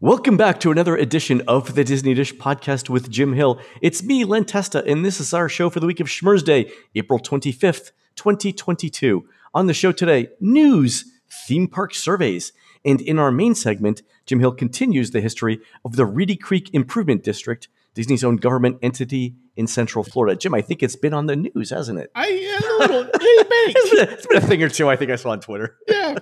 Welcome back to another edition of the Disney Dish podcast with Jim Hill. It's me, Len Testa, and this is our show for the week of Schmurz Day, April 25th, 2022. On the show today, news, theme park surveys, and in our main segment, Jim Hill continues the history of the Reedy Creek Improvement District, Disney's own government entity in Central Florida. Jim, I think it's been on the news, hasn't it? I a little it's, been it's been a thing or two I think I saw on Twitter. yeah.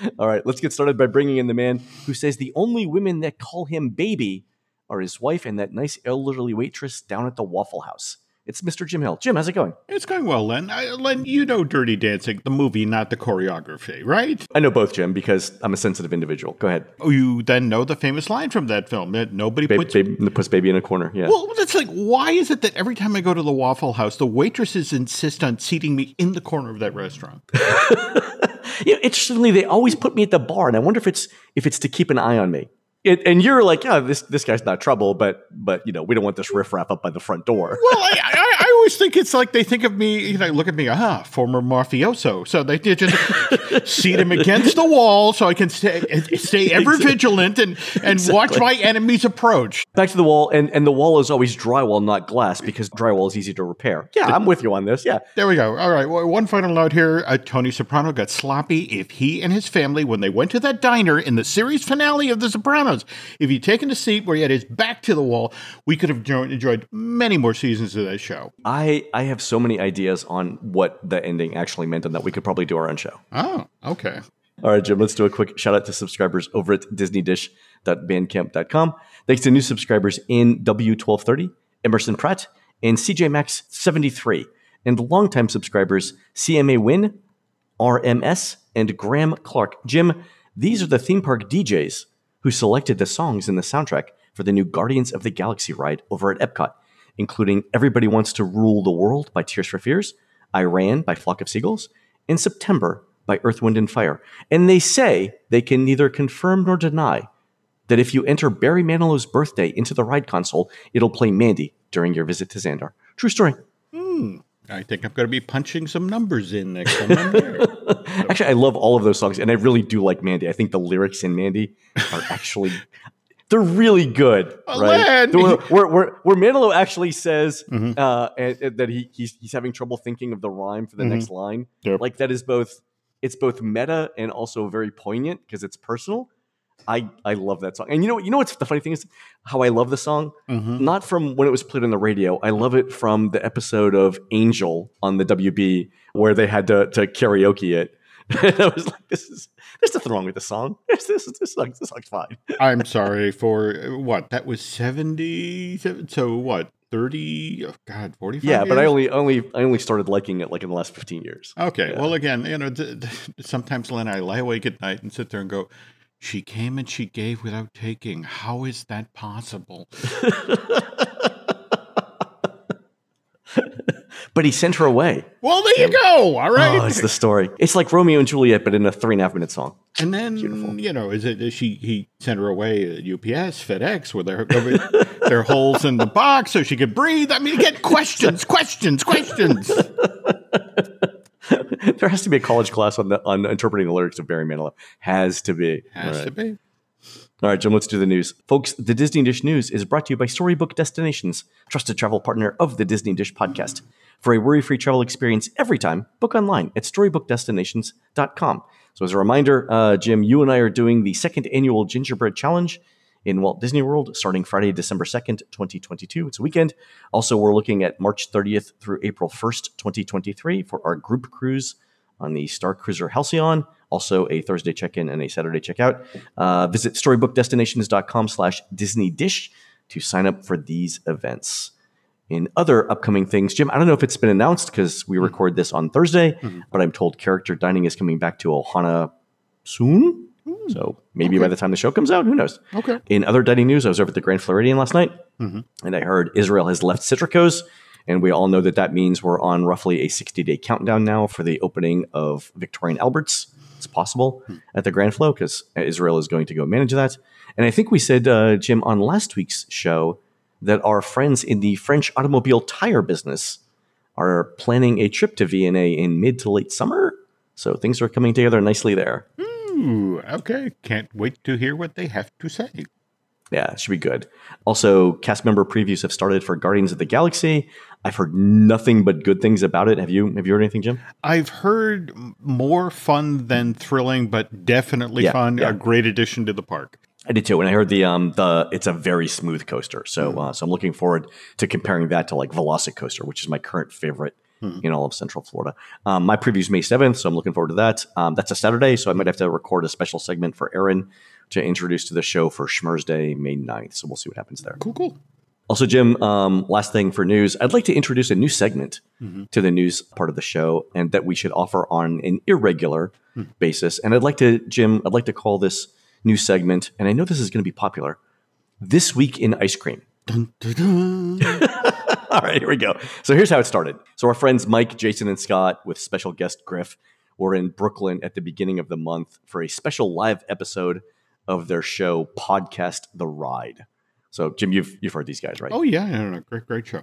All right, let's get started by bringing in the man who says the only women that call him baby are his wife and that nice elderly waitress down at the Waffle House. It's Mr. Jim Hill. Jim, how's it going? It's going well, Len. I, Len, you know Dirty Dancing, the movie, not the choreography, right? I know both, Jim, because I'm a sensitive individual. Go ahead. Oh, you then know the famous line from that film that nobody puts. baby, puts baby in a corner. Yeah. Well, that's like, why is it that every time I go to the Waffle House, the waitresses insist on seating me in the corner of that restaurant? you know, interestingly, they always put me at the bar, and I wonder if it's if it's to keep an eye on me. It, and you're like, yeah, this this guy's not trouble, but but you know, we don't want this riffraff up by the front door. Well, I, I, I always think it's like they think of me, you know, look at me, ah, former mafioso. So they just seat him against the wall so I can stay, stay ever vigilant and, and Exactly. watch my enemies approach. Back to the wall, and and the wall is always drywall, not glass, because drywall is easy to repair. Yeah, I'm with you on this. Yeah, There we go. All right. Well, one final note here. Uh, Tony Soprano got sloppy if he and his family, when they went to that diner in the series finale of The Sopranos, if he'd taken a seat where he had his back to the wall, we could have enjoyed many more seasons of that show. I I have so many ideas on what the ending actually meant, and that we could probably do our own show. Oh, okay. All right, Jim, let's do a quick shout out to subscribers over at disneydish.bandcamp.com. Thanks to new subscribers in W1230, Emerson Pratt, and CJ Max 73, and longtime subscribers CMA Win, RMS, and Graham Clark. Jim, these are the theme park DJs who selected the songs in the soundtrack for the new Guardians of the Galaxy ride over at Epcot, including Everybody Wants to Rule the World by Tears for Fears, I Ran by Flock of Seagulls, and September by Earth, Wind, and Fire. And they say they can neither confirm nor deny that if you enter Barry Manilow's birthday into the ride console, it'll play Mandy during your visit to Xandar. True story. Hmm. I think I'm going to be punching some numbers in next time. Actually, I love all of those songs, and I really do like Mandy. I think the lyrics in Mandy are actually they're really good, right? Where, where, where, where Manilow actually says Mhm. uh, and- and that he he's, he's having trouble thinking of the rhyme for the Mhm. next line. Yep. Like that is both it's both meta and also very poignant because it's personal. I I love that song, and you know you know what's the funny thing is how I love the song Mhm. not from when it was played on the radio. I love it from the episode of Angel on the WB where they had to, to karaoke it. And I was like, this is there's nothing wrong with the song. This this this, song, this song's fine. I'm sorry for what? That was 70. So what? 30? Oh, God, 45? Yeah, but I only only I only started liking it like in the last 15 years. Okay. Yeah. Well, again, you know, th- th- sometimes Len, I lie awake at night and sit there and go, she came and she gave without taking. How is that possible? but he sent her away. Well, there you go. All oh, right. Oh, it's the story. It's like Romeo and Juliet, but in a three and a half minute song. and then, beautiful. you know, is it, is she, he sent her away at UPS, FedEx, where there, there holes in the box so she could breathe. I mean, again, questions, questions, questions. there has to be a college class on the on interpreting the lyrics of Barry Manilow. Has to be. Has All to be. All right, Jim, let's do the news. Folks, the Disney Dish News is brought to you by Storybook Destinations, trusted travel partner of the Disney Dish podcast. For a worry free travel experience every time, book online at storybookdestinations.com. So, as a reminder, uh, Jim, you and I are doing the second annual Gingerbread Challenge in Walt Disney World starting Friday, December 2nd, 2022. It's a weekend. Also, we're looking at March 30th through April 1st, 2023 for our group cruise on the Star Cruiser Halcyon. Also, a Thursday check-in and a Saturday checkout. Uh, visit storybookdestinations.com slash Disney Dish to sign up for these events. In other upcoming things, Jim, I don't know if it's been announced because we record this on Thursday, but I'm told character dining is coming back to Ohana soon. Hmm. So maybe by the time the show comes out, who knows? Okay. In other dining news, I was over at the Grand Floridian last night, mm-hmm. and I heard Israel has left Citricos, and we all know that that means we're on roughly a 60 day countdown now for the opening of Victoria & Albert's. It's possible hmm. at the Grand Flow because Israel is going to go manage that. And I think we said, uh, Jim, on last week's show that our friends in the French automobile tire business are planning a trip to VNA in mid to late summer. So things are coming together nicely there. Hmm. Ooh, okay. Can't wait to hear what they have to say. Yeah, it should be good. Also, cast member previews have started for Guardians of the Galaxy. I've heard nothing but good things about it. Have you? Have you heard anything, Jim? I've heard more fun than thrilling, but definitely Yeah, fun. yeah. A great addition to the park. I did too, and I heard the um the it's a very smooth coaster. So uh, so I'm looking forward to comparing that to like Velocicoaster, which is my current favorite in all of Central Florida. Um, my preview's May 7th, so I'm looking forward to that. Um, that's a Saturday, so I might have to record a special segment for Aaron to introduce to the show for Schmurz Day, May 9th. So we'll see what happens there. Cool, cool. Also, Jim, um, last thing for news, I'd like to introduce a new segment to the news part of the show, and that we should offer on an irregular basis. And I'd like to, Jim, I'd like to call this new segment, and I know this is going to be popular. This week in ice cream. Dun, dun, dun. All right, here we go. So here's how it started. So our friends Mike, Jason, and Scott, with special guest Griff, were in Brooklyn at the beginning of the month for a special live episode of their show, Podcast The Ride. So, Jim, you've you've heard these guys, right? oh, yeah. No, no, great, great show.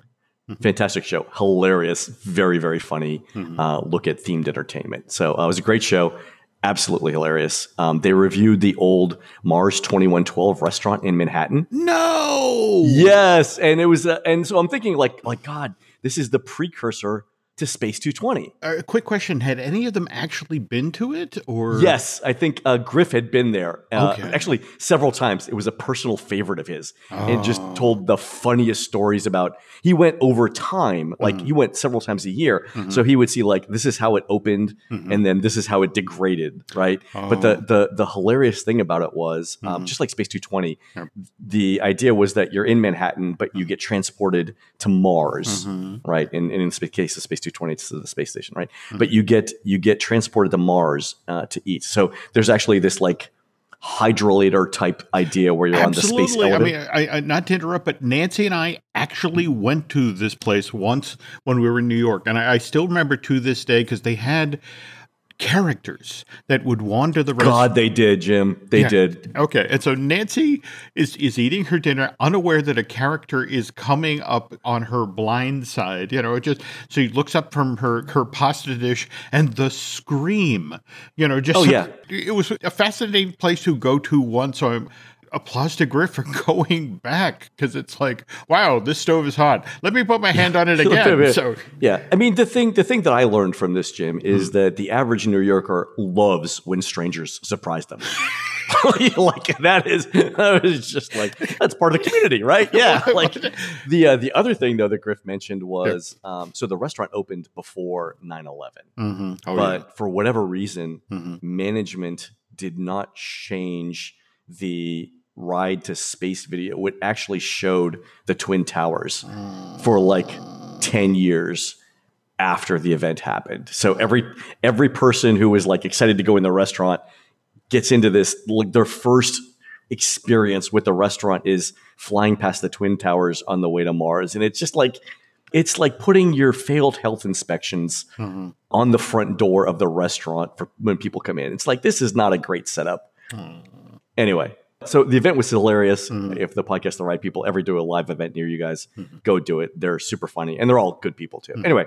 Fantastic show, hilarious, very very funny. Uh, look at themed entertainment. So uh, it was a great show, absolutely hilarious. Um, they reviewed the old Mars Twenty One Twelve restaurant in Manhattan. No! Yes, and it was, uh, and so I'm thinking like, like God, this is the precursor to Space 220. A quick question: Had any of them actually been to it, or Yes, I think uh, Griff had been there. Uh, Okay. Actually, several times. It was a personal favorite of his, and just Oh. told the funniest stories about. He went over time, like Mm-hmm. he went several times a year. So he would see like this is how it opened, and then this is how it degraded, right? But the Mm-hmm. Oh. the the hilarious thing about it was, um, just like Space 220, Yep. the idea was that you're in Manhattan, but you get transported to Mars, Mm-hmm. right? And, and in the case of Space 220, it's the space station, right? But you get you get transported to Mars uh, to eat. So there's actually this like hydrolator type idea where you're on the space Absolutely. I mean, I, I, not to interrupt, but Nancy and I actually went to this place once when we were in New York, and I, I still remember to this day because they had characters that would wander the restaurant. God, they did, Jim. They Yeah. did. Okay, and so Nancy is is eating her dinner, unaware that a character is coming up on her blind side. You know, it just so she looks up from her her pasta dish, and the scream. You know, just Oh, yeah. it was a fascinating place to go to once. So I'm. Applause to Griff for going back because it's like, wow, this stove is hot. Let me put my hand on it again. So, yeah, I mean the thing the thing that I learned from this, Jim, is Hmm. that the average New Yorker loves when strangers surprise them. like that is that is just like that's part of the community, right? Yeah. Like the uh, the other thing though that Griff mentioned was um, so the restaurant opened before 9-11 Mhm. oh, but for whatever reason, Mhm. management did not change the ride to space video. It actually showed the Twin Towers for like 10 years after the event happened. So every every person who was like excited to go in the restaurant gets into this like their first experience with the restaurant is flying past the twin towers on the way to Mars and it's just like it's like putting your failed health inspections Mhm. on the front door of the restaurant for when people come in. It's like this is not a great setup. Anyway, so the event was hilarious. Mm-hmm. If the Podcast The Ride people ever do a live event near you guys, mm-hmm. go do it. They're super funny and they're all good people too. Mm-hmm. Anyway,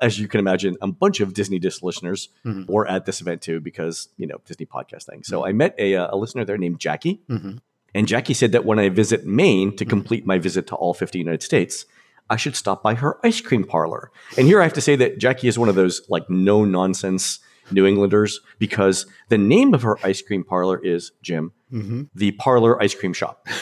as you can imagine, a bunch of Disney Dish listeners were at this event too because you know Disney podcast thing. So I met a, uh, a listener there named Jackie, Mhm. and Jackie said that when I visit Maine to complete my visit to all 50 United States, I should stop by her ice cream parlor. And here I have to say that Jackie is one of those like no nonsense New Englanders because the name of her ice cream parlor is Jim, Mhm. the Parlor Ice Cream Shop.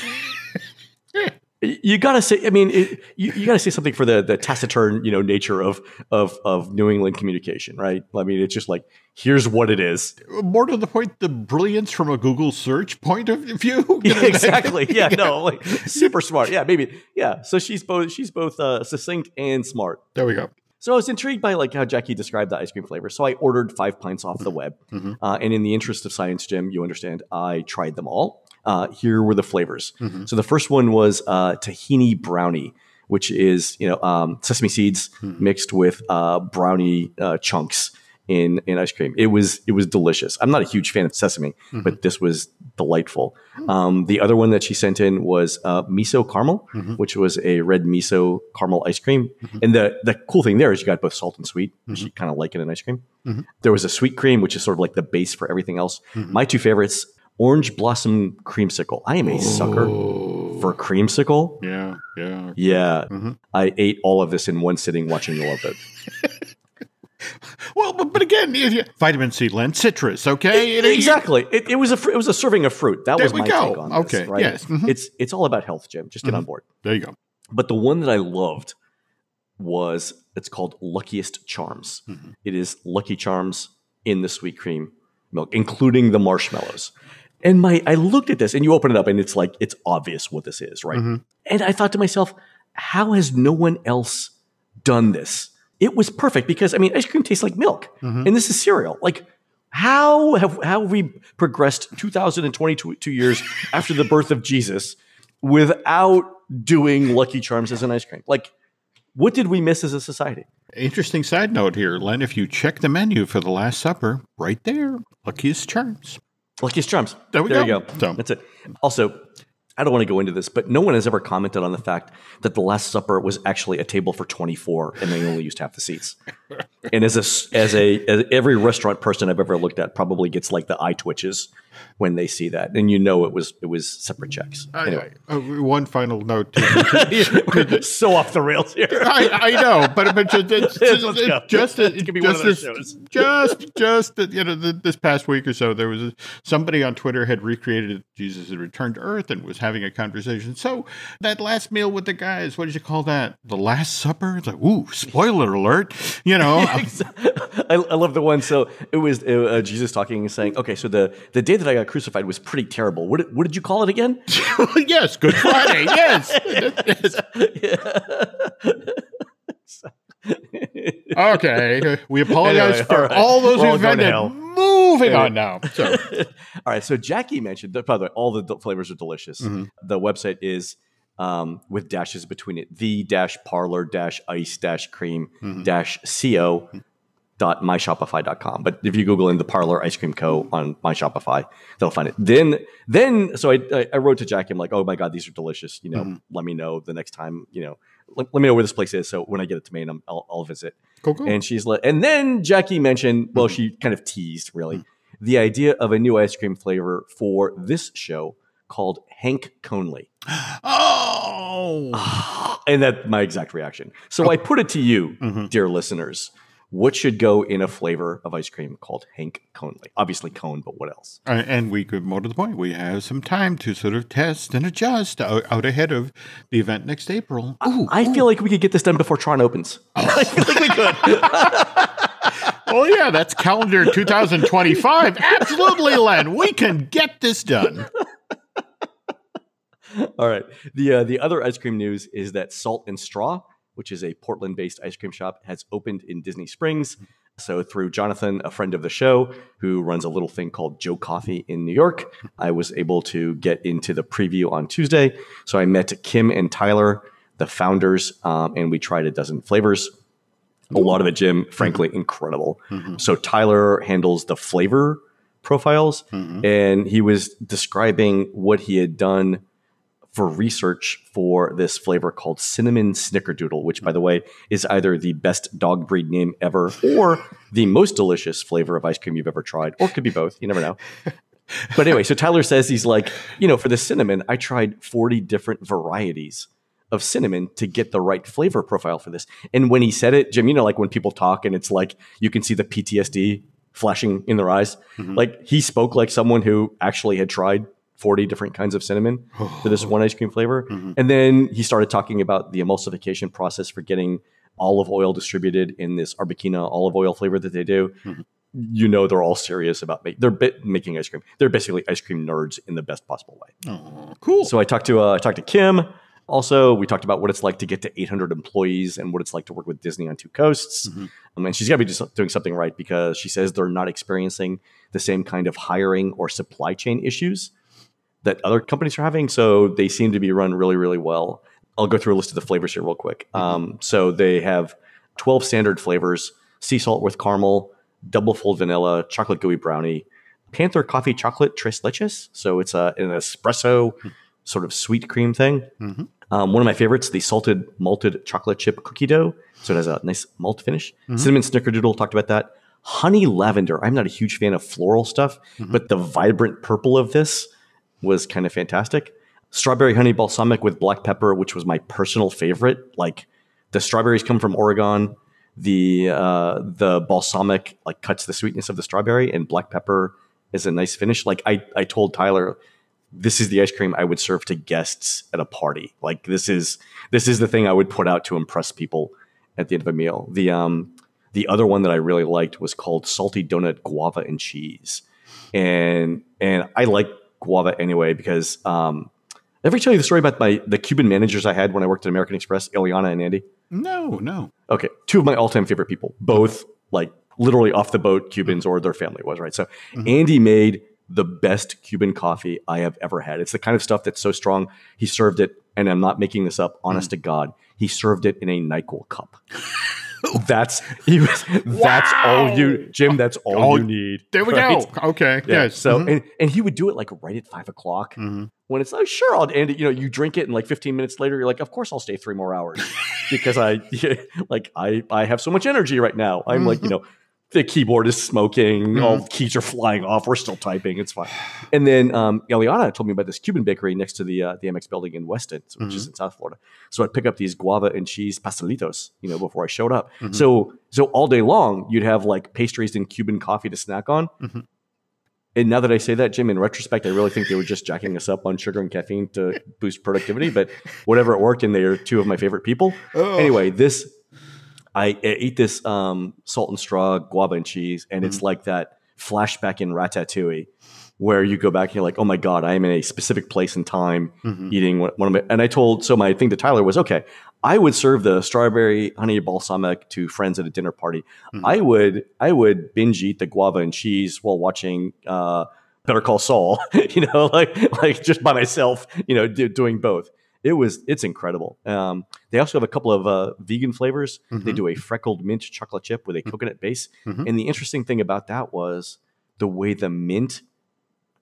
you gotta say, I mean, it, you, you gotta say something for the the taciturn, you know, nature of of of New England communication, right? I mean, it's just like here's what it is. more to the point, the brilliance from a Google search point of view. you Yeah, know, exactly. Yeah, no, like super smart. Yeah, maybe. Yeah. So she's both she's both uh, succinct and smart. There we go. So I was intrigued by like how Jackie described the ice cream flavor. So I ordered five pints off the web, Mhm. uh, and in the interest of science, Jim, you understand, I tried them all. Uh, here were the flavors. Mhm. So the first one was uh, tahini brownie, which is you know um, sesame seeds mixed with uh, brownie uh, chunks in in ice cream. It was it was delicious. I'm not a huge fan of sesame, Mm-hmm. but this was delightful. Um, the other one that she sent in was uh, miso caramel, Mm-hmm. which was a red miso caramel ice cream. And the the cool thing there is you got both salt and sweet, which Mm-hmm. you kind of like it in ice cream. There was a sweet cream, which is sort of like the base for everything else. Mm-hmm. My two favorites: orange blossom creamsicle. I am a sucker for creamsicle. Yeah, yeah. Yeah, Mm-hmm. I ate all of this in one sitting watching you love it. Well, but, but again, you- vitamin C, Len, citrus. Okay, It- exactly. It, it was a it was a serving of fruit. That There was we my go. take on Okay, this. Right? yes, mhm. It's it's all about health, Jim. Just get on board. There you go. But the one that I loved was it's called Luckiest Charms. Mm-hmm. It is Lucky Charms in the sweet cream milk, including the marshmallows. And my I looked at this and you open it up and it's like it's obvious what this is, right? Mm-hmm. And I thought to myself, how has no one else done this? It was perfect because I mean ice cream tastes like milk Mm-hmm. and this is cereal. Like how have how have we progressed 2022 years after the birth of Jesus without doing Lucky Charms as an ice cream? Like, what did we miss as a society? Interesting side note here, Len. If you check the menu for the Last Supper, right there, luckiest charms. Luckiest Charms. There we you go. go. So- That's it. Also, I don't want to go into this, but no one has ever commented on the fact that the Last Supper was actually a table for 24 and they only used half the seats. and as a, as a as every restaurant person I've ever looked at probably gets like the eye twitches when they see that, and you know it was it was separate checks. Anyway, Uh, one final note. so off the rails here. I, I know, but but just just, just It could be just this- shows. just just you know th- this past week or so, there was a, somebody on Twitter had recreated Jesus had returned to Earth and was having a conversation. So that last meal with the guys, what did you call that? The Last Supper. It's like, ooh, spoiler alert! You know, I, I love the one. So it was uh, Jesus talking and saying, "Okay, so the the day that I got crucified was pretty terrible. What did- what did you call it again?" yes, Good Friday. Yes. okay, we apologize Anyway, for all right. all those We're who offended. Moving on now. So. All right. So Jackie mentioned, that, by the way, all the d- flavors are delicious. Mm-hmm. The website is um, with dashes between it, the dash parlor dash ice dash cream Mm-hmm. dash co dot myshopify.com. But if you Google in the parlor ice cream co on my Shopify, they'll find it. Then, then, so I, I, I wrote to Jackie, I'm like, oh my God, these are delicious. You know, Mm-hmm. let me know the next time, you know, let, let me know where this place is. So when I get it to me, and I'm, I'll, I'll visit. Cool, cool. And she's like, and then Jackie mentioned, well, Mm-hmm. she kind of teased really the idea of a new ice cream flavor for this show called Hank Conley. Oh, And that's my exact reaction. So I put it to you, Mm-hmm. dear listeners. What should go in a flavor of ice cream called Hank Conley? Obviously cone, but what else? Uh, and we could more to the point. We have some time to sort of test and adjust out, out ahead of the event next April. Ooh, I feel like we could get this done before Tron opens. I feel like we could. well, yeah, that's calendar 2025. Absolutely, Len. We can get this done. All right. The uh, the other ice cream news is that Salt and Straw, which is a Portland-based ice cream shop, has opened in Disney Springs. So through Jonathan, a friend of the show, who runs a little thing called Joe Coffee in New York, I was able to get into the preview on Tuesday. So I met Kim and Tyler, the founders, um, and we tried a dozen flavors. A lot of it, Jim, frankly, incredible. So Tyler handles the flavor profiles, and he was describing what he had done for research for this flavor called cinnamon snickerdoodle, which, by the way, is either the best dog breed name ever or the most delicious flavor of ice cream you've ever tried, or it could be both. You never know. But anyway, so Tyler says he's like, you know, for the cinnamon, I tried 40 different varieties of cinnamon to get the right flavor profile for this. And when he said it, Jim, you know, like when people talk and it's like you can see the PTSD flashing in their eyes, mm-hmm. like he spoke like someone who actually had tried 40 different kinds of cinnamon for this one ice cream flavor. And then he started talking about the emulsification process for getting olive oil distributed in this Arbequina olive oil flavor that they do. You know, they're all serious about making, they're bit, making ice cream. They're basically ice cream nerds in the best possible way. Oh, cool. So I talked to uh, I talked to Kim. Also, we talked about what it's like to get to 800 employees and what it's like to work with Disney on two coasts. Um, and she's got to be just doing something right because she says they're not experiencing the same kind of hiring or supply chain issues that other companies are having. So they seem to be run really, really well. I'll go through a list of the flavors here real quick. Um, so they have 12 standard flavors: sea salt with caramel, double fold vanilla, chocolate gooey brownie, Panther coffee chocolate tres leches. So it's a, an espresso sort of sweet cream thing. Mhm. Um, one of my favorites, the salted malted chocolate chip cookie dough. So it has a nice malt finish. Cinnamon snickerdoodle, talked about that. Honey lavender. I'm not a huge fan of floral stuff, but the vibrant purple of this was kind of fantastic. Strawberry honey balsamic with black pepper, which was my personal favorite. Like the strawberries come from Oregon. The uh, the balsamic like cuts the sweetness of the strawberry, and black pepper is a nice finish. Like I I told Tyler, this is the ice cream I would serve to guests at a party. Like this is this is the thing I would put out to impress people at the end of a meal. The um the other one that I really liked was called salty donut guava and cheese, and and I like guava anyway because um. Ever tell you the story about my the Cuban managers I had when I worked at American Express, Eliana and Andy? No, no. Okay, two of my all-time favorite people, both like literally off the boat Cubans or their family was right. So Andy made the best Cuban coffee I have ever had. It's the kind of stuff that's so strong. He served it, and I'm not making this up. Honest to God, he served it in a Nyquil cup. that's he was. That's all you, Jim. That's all Oh, you need. There we right? go. Okay. Yeah. Yes. So Mhm. and, and he would do it like right at five o'clock Mhm. when it's like sure I'll and you know you drink it and like 15 minutes later you're like of course I'll stay three more hours because I like I I have so much energy right now. I'm like you know the keyboard is smoking, all the keys are flying off. We're still typing. It's fine. And then um, Eliana told me about this Cuban bakery next to the uh, the AmEx building in Weston, which is in South Florida. So I'd pick up these guava and cheese pastelitos, you know, before I showed up. So so all day long you'd have like pastries and Cuban coffee to snack on. Mhm. And now that I say that, Jim, in retrospect, I really think they were just jacking us up on sugar and caffeine to boost productivity. But whatever it worked, and they are two of my favorite people. Oh. Anyway, this I, I ate this um, salt and straw guava and cheese, and it's like that flashback in Ratatouille, where you go back and you're like, oh my god, I am in a specific place and time Mhm. eating one one of my. And I told so my thing to Tyler was okay. I would serve the strawberry honey balsamic to friends at a dinner party. Mhm. I would I would binge eat the guava and cheese while watching. Uh, Better Call Saul, you know, like like just by myself, you know, do, doing both. It was it's incredible. Um, they also have a couple of uh, vegan flavors. They Mhm. do a freckled mint chocolate chip with a coconut base, Mhm. and the interesting thing about that was the way the mint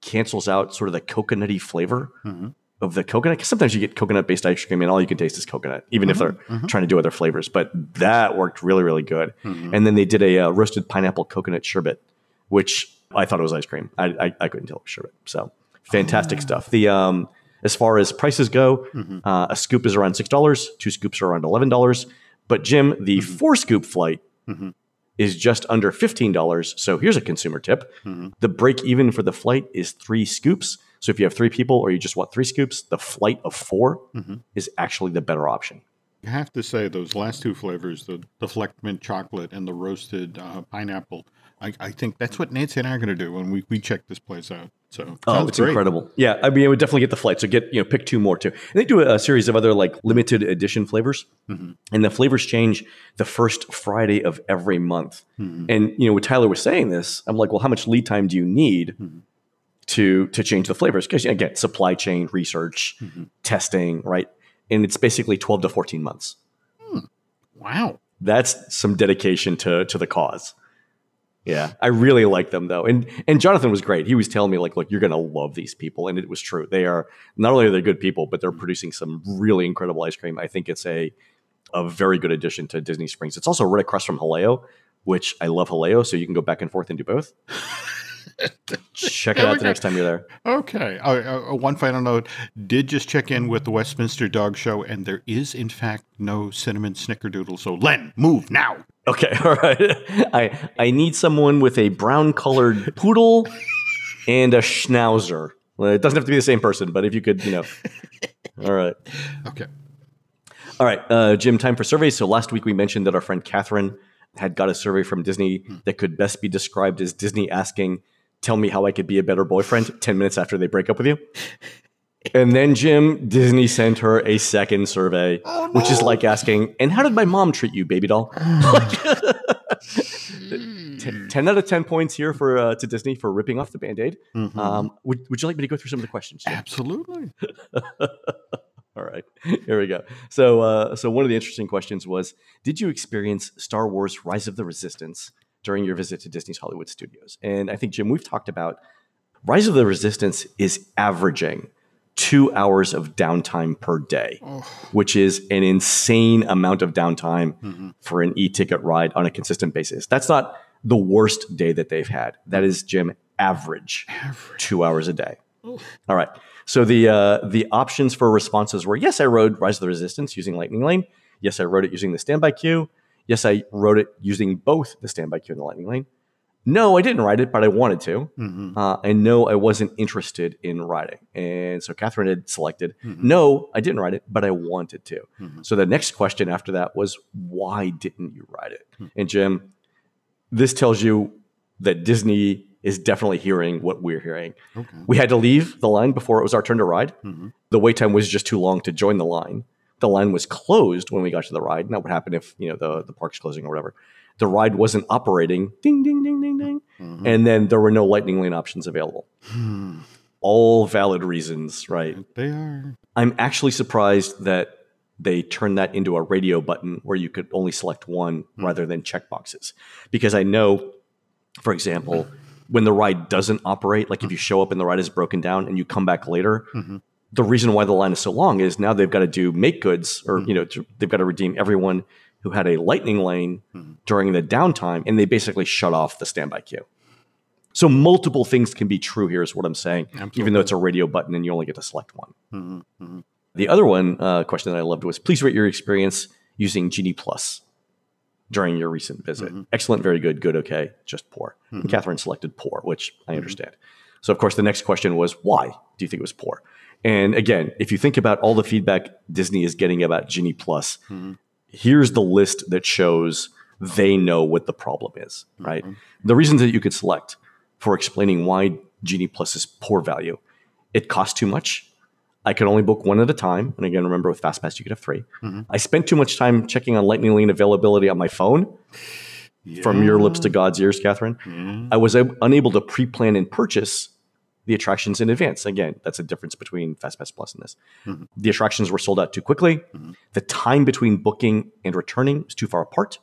cancels out sort of the coconutty flavor Mhm. of the coconut. 'Cause sometimes you get coconut based ice cream and all you can taste is coconut, even if they're Mhm. trying to do other flavors. But that worked really, really good. And then they did a uh, roasted pineapple coconut sherbet, which I thought it was ice cream. I, I, I couldn't tell it was sherbet. So fantastic stuff. The um, as far as prices go, Mhm. uh, a scoop is around six dollars. Two scoops are around eleven dollars. But Jim, the four scoop flight Mhm. is just under fifteen dollars. So here's a consumer tip: Mhm. the break even for the flight is three scoops. So if you have three people or you just want three scoops, the flight of 4 Mhm. is actually the better option. I have to say those last two flavors, the the flecked mint chocolate and the roasted uh, pineapple. I, I think that's what Nancy and I are going to do when we, we check this place out. So Oh, it's great. incredible. Yeah, I mean, I would definitely get the flight. So get you know, pick two more too. And they do a, a series of other like limited edition flavors, Mhm. and the flavors change the first Friday of every month. Mhm. And you know, when Tyler was saying this, I'm like, well, how much lead time do you need Mhm. to to change the flavors? Because again, supply chain research, Mhm. testing, right? And it's basically 12 to 14 months. Wow. That's some dedication to to the cause. Yeah, I really like them though, and and Jonathan was great. He was telling me like, look, you're gonna love these people, and it was true. They are not only are they good people, but they're producing some really incredible ice cream. I think it's a a very good addition to Disney Springs. It's also right across from Jaleo, which I love Jaleo, so you can go back and forth and do both. Check it out the next time you're there. Okay. Uh, uh, one final note: did just check in with the Westminster Dog Show, and there is in fact no cinnamon snickerdoodle. So Len, move now. Okay, all right. I I need someone with a brown colored poodle and a schnauzer. Well, it doesn't have to be the same person, but if you could, you know. All right. Okay. All right, uh, Jim, time for surveys. So last week we mentioned that our friend Catherine had got a survey from Disney that could best be described as Disney asking, Tell me how I could be a better boyfriend 10 minutes after they break up with you. And then, Jim, Disney sent her a second survey, which is like asking, And how did my mom treat you, baby doll? Ten- 10 out of 10 points here for uh, to Disney for ripping off the band aid. Mhm. Um, would, would you like me to go through some of the questions? Jim? Absolutely. All right, here we go. So, uh, so one of the interesting questions was: Did you experience Star Wars: Rise of the Resistance during your visit to Disney's Hollywood Studios. And I think, Jim, we've talked about Rise of the Resistance is averaging two hours of downtime per day, which is an insane amount of downtime for an e ticket ride on a consistent basis. That's not the worst day that they've had. That is, Jim, average, two hours a day. All right. So the uh, the options for responses were yes, I rode Rise of the Resistance using Lightning Lane. Yes, I rode it using the standby queue. Yes, I wrote it using both the standby queue and the Lightning Lane. No, I didn't write it, but I wanted to. Mm-hmm. Uh, and no, I wasn't interested in writing. And so Catherine had selected, mm-hmm. no, I didn't write it, but I wanted to. Mm-hmm. So the next question after that was, why didn't you write it? Hmm. And Jim, this tells you that Disney is definitely hearing what we're hearing. We had to leave the line before it was our turn to ride. The wait time was just too long to join the line. The line was closed when we got to the ride. And that would happen if you know the, the park's closing or whatever. The ride wasn't operating. Ding ding ding ding ding. Mm-hmm. And then there were no lightning lane options available. Hmm. All valid reasons, right? They are. I'm actually surprised that they turned that into a radio button where you could only select one hmm. rather than checkboxes. Because I know, for example, when the ride doesn't operate, like if hmm. you show up and the ride is broken down and you come back later, mm-hmm. The reason why the line is so long is now they've got to do make goods or mm-hmm. you know to, they've got to redeem everyone who had a lightning lane mm-hmm. during the downtime and they basically shut off the standby queue. So multiple things can be true here is what I'm saying, even though it's a radio button and you only get to select one. Mm-hmm, the other one uh, question that I loved was please rate your experience using Genie Plus during your recent visit. Excellent, very good, good, okay, just poor. And Catherine selected poor, which I understand. So, of course, the next question was why do you think it was poor? And again, if you think about all the feedback Disney is getting about Genie Plus, here's the list that shows they know what the problem is, right? Mm-hmm. The reasons that you could select for explaining why Genie Plus is poor value it costs too much. I could only book one at a time. And again, remember with FastPass, you could have 3 I spent too much time checking on Lightning Lane availability on my phone. From your lips to God's ears, Catherine. Mm-hmm. I was unable to pre plan and purchase the attractions in advance. Again, that's a difference between FastPass Plus and this. Mm-hmm. The attractions were sold out too quickly. Mm-hmm. The time between booking and returning was too far apart.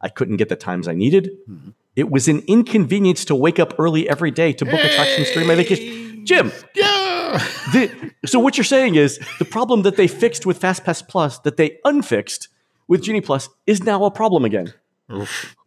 I couldn't get the times I needed. Mm-hmm. It was an inconvenience to wake up early every day to book attractions during my vacation. Jim, Yeah. the, so what you're saying is the problem that they fixed with FastPass Plus that they unfixed with Genie Plus is now a problem again.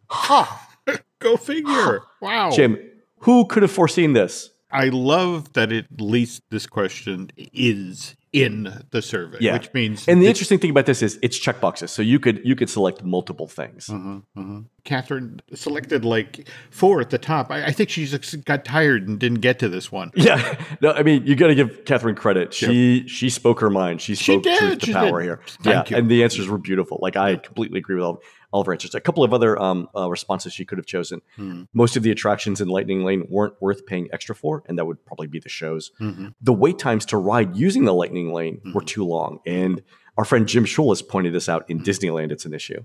Ha! Go figure. Wow. Jim, who could have foreseen this? I love that at least this question is in the survey, Yeah. which means And the interesting thing about this is it's checkboxes, so you could you could select multiple things. Mm-hmm, mm-hmm. Catherine selected like four at the top. I, I think she just got tired and didn't get to this one. Yeah, no, I mean you got to give Catherine credit. She she spoke her mind. She spoke did, truth to power did. here. Thank yeah, you. and the answers were beautiful. Like I completely agree with all, all of her answers. A couple of other um, uh, responses she could have chosen. Hmm. Most of the attractions in Lightning Lane weren't worth paying extra for, and that would probably be the shows. Mm-hmm. The wait times to ride using the Lightning Lane were too long, and our friend Jim Schul has pointed this out in Mm-hmm. Disneyland. It's an issue.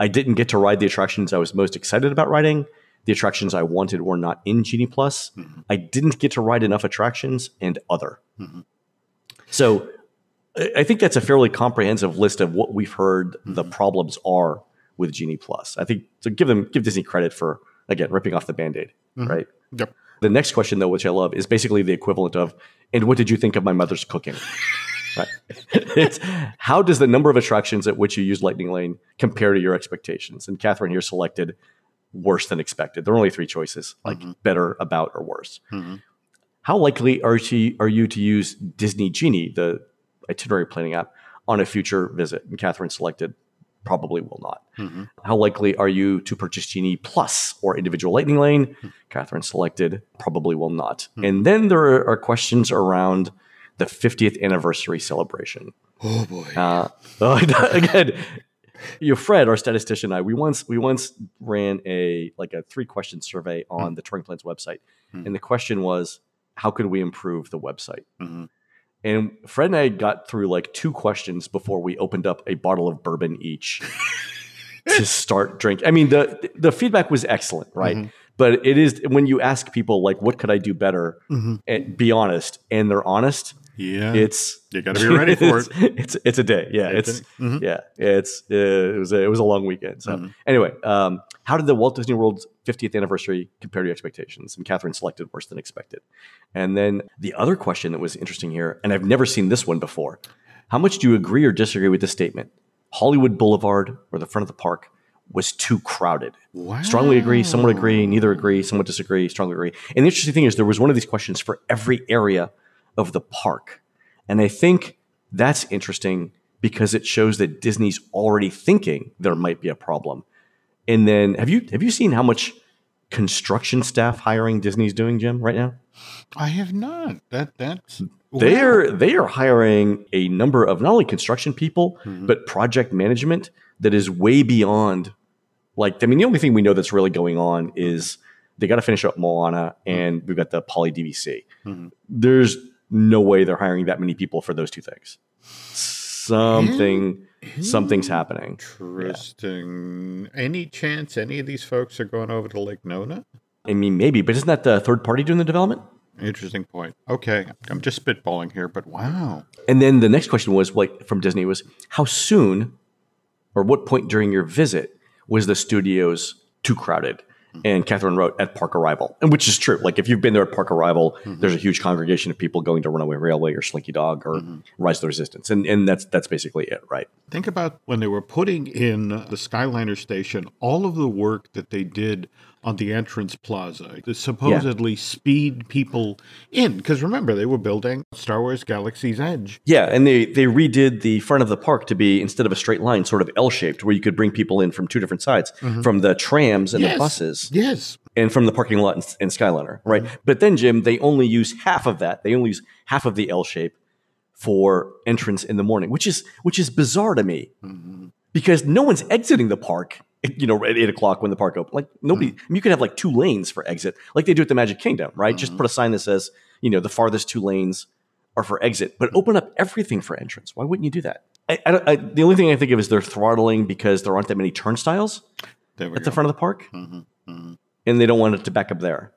I didn't get to ride the attractions I was most excited about riding. The attractions I wanted were not in Genie Plus. Mm-hmm. I didn't get to ride enough attractions and other. So I think that's a fairly comprehensive list of what we've heard the problems are with Genie Plus. I think to give them give Disney credit for again ripping off the band-aid, mm-hmm. right? Yep. The next question though, which I love, is basically the equivalent of, and what did you think of my mother's cooking? right. it's how does the number of attractions at which you use Lightning Lane compare to your expectations? And Catherine here selected worse than expected. There are only three choices, like mm-hmm. better, about, or worse. Mm-hmm. How likely are she are you to use Disney Genie, the itinerary planning app, on a future visit? And Catherine selected probably will not. Mm-hmm. How likely are you to purchase Genie Plus or individual Lightning Lane? Hmm. Catherine selected probably will not. Hmm. And then there are, questions around the 50th anniversary celebration. Oh boy. Uh, oh, again, you know, Fred, our statistician, and I, we once we once ran a like a three question survey on hmm. the Touring Plans website, and the question was, how could we improve the website? Mm-hmm. And Fred and I got through like two questions before we opened up a bottle of bourbon each to start drinking. I mean, the the feedback was excellent, right? Mm-hmm. But it is when you ask people like, "What could I do better?" Mm-hmm. and be honest, and they're honest. Yeah. It's you got to be ready for it. It's it's a day. Yeah, It's mhm. yeah, it's uh, it was a, it was a long weekend. So Mhm. anyway, um, how did the Walt Disney World 50th anniversary compare to your expectations? And Catherine selected worse than expected. And then the other question that was interesting here, and I've never seen this one before. How much do you agree or disagree with this statement? Hollywood Boulevard or the front of the park was too crowded. Wow. Strongly agree, some would agree, neither agree, some would disagree, strongly agree. And the interesting thing is there was one of these questions for every area of the park. And I think that's interesting because it shows that Disney's already thinking there might be a problem. And then have you have you seen how much construction staff hiring Disney's doing, Jim, right now? I have not. That that's They wow. are they are hiring a number of not only construction people but project management that is way beyond like I mean the only thing we know that's really going on is they got to finish up Moana and we've got the Poly DVC. Mhm. There's no way they're hiring that many people for those two things. Something something's happening. Interesting. Any chance any of these folks are going over to Lake Nona? I mean maybe, but isn't that the third party doing the development? Interesting point. Okay, I'm just spitballing here, but wow. And then the next question was like from Disney was how soon or what point during your visit was the studios too crowded? Mm-hmm. And Catherine wrote at park arrival, and which is true. Like if you've been there at park arrival, mm-hmm. there's a huge congregation of people going to Runaway Railway or Slinky Dog or mm-hmm. Rise of the Resistance, and and that's that's basically it, right? Think about when they were putting in the Skyliner station, all of the work that they did on the entrance plaza to supposedly speed people in. Because remember, they were building Star Wars Galaxy's Edge. Yeah, and they they redid the front of the park to be instead of a straight line, sort of L shaped, where you could bring people in from two different sides, mm-hmm. from the trams and Yes. the buses. Yes. and from the parking lot in, in Skyliner, right? Mm-hmm. But then, Jim, they only use half of that. They only use half of the L shape for entrance in the morning, which is which is bizarre to me mm-hmm. because no one's exiting the park. You know, at eight o'clock when the park opens, like nobody. I mean, you could have like two lanes for exit, like they do at the Magic Kingdom, right? Just put a sign that says, you know, the farthest two lanes are for exit, but open up everything for entrance. Why wouldn't you do that? I, I, I, the only thing I think of is they're throttling because there aren't that many turnstiles at go. the front of the park, Mhm, mhm. and they don't want it to back up there.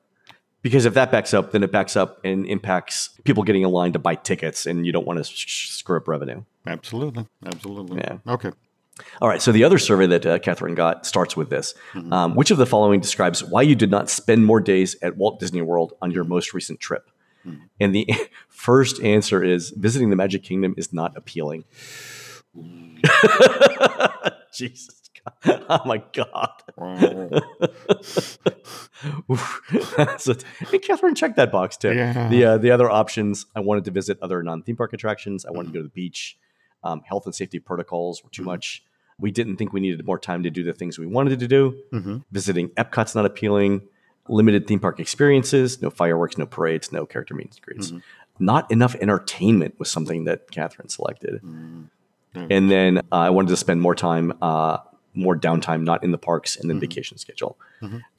Because if that backs up, then it backs up and impacts people getting in line to buy tickets, and you don't want to sh- screw up revenue. Absolutely. Absolutely. Yeah. Okay. All right. So the other survey that uh, Catherine got starts with this: um, Which of the following describes why you did not spend more days at Walt Disney World on your most recent trip? And the first answer is visiting the Magic Kingdom is not appealing. Jesus. God. Oh my God. So, hey, Catherine, check that box too. Yeah. The uh, the other options, I wanted to visit other non theme park attractions. I wanted to go to the beach. Um, health and safety protocols were too much. We didn't think we needed more time to do the things we wanted to do. Mhm. Visiting Epcot's not appealing. Limited theme park experiences, no fireworks, no parades, no character meet and greets. Not enough entertainment was something that Catherine selected. And then uh, I wanted to spend more time, uh, more downtime, not in the parks, and then vacation schedule.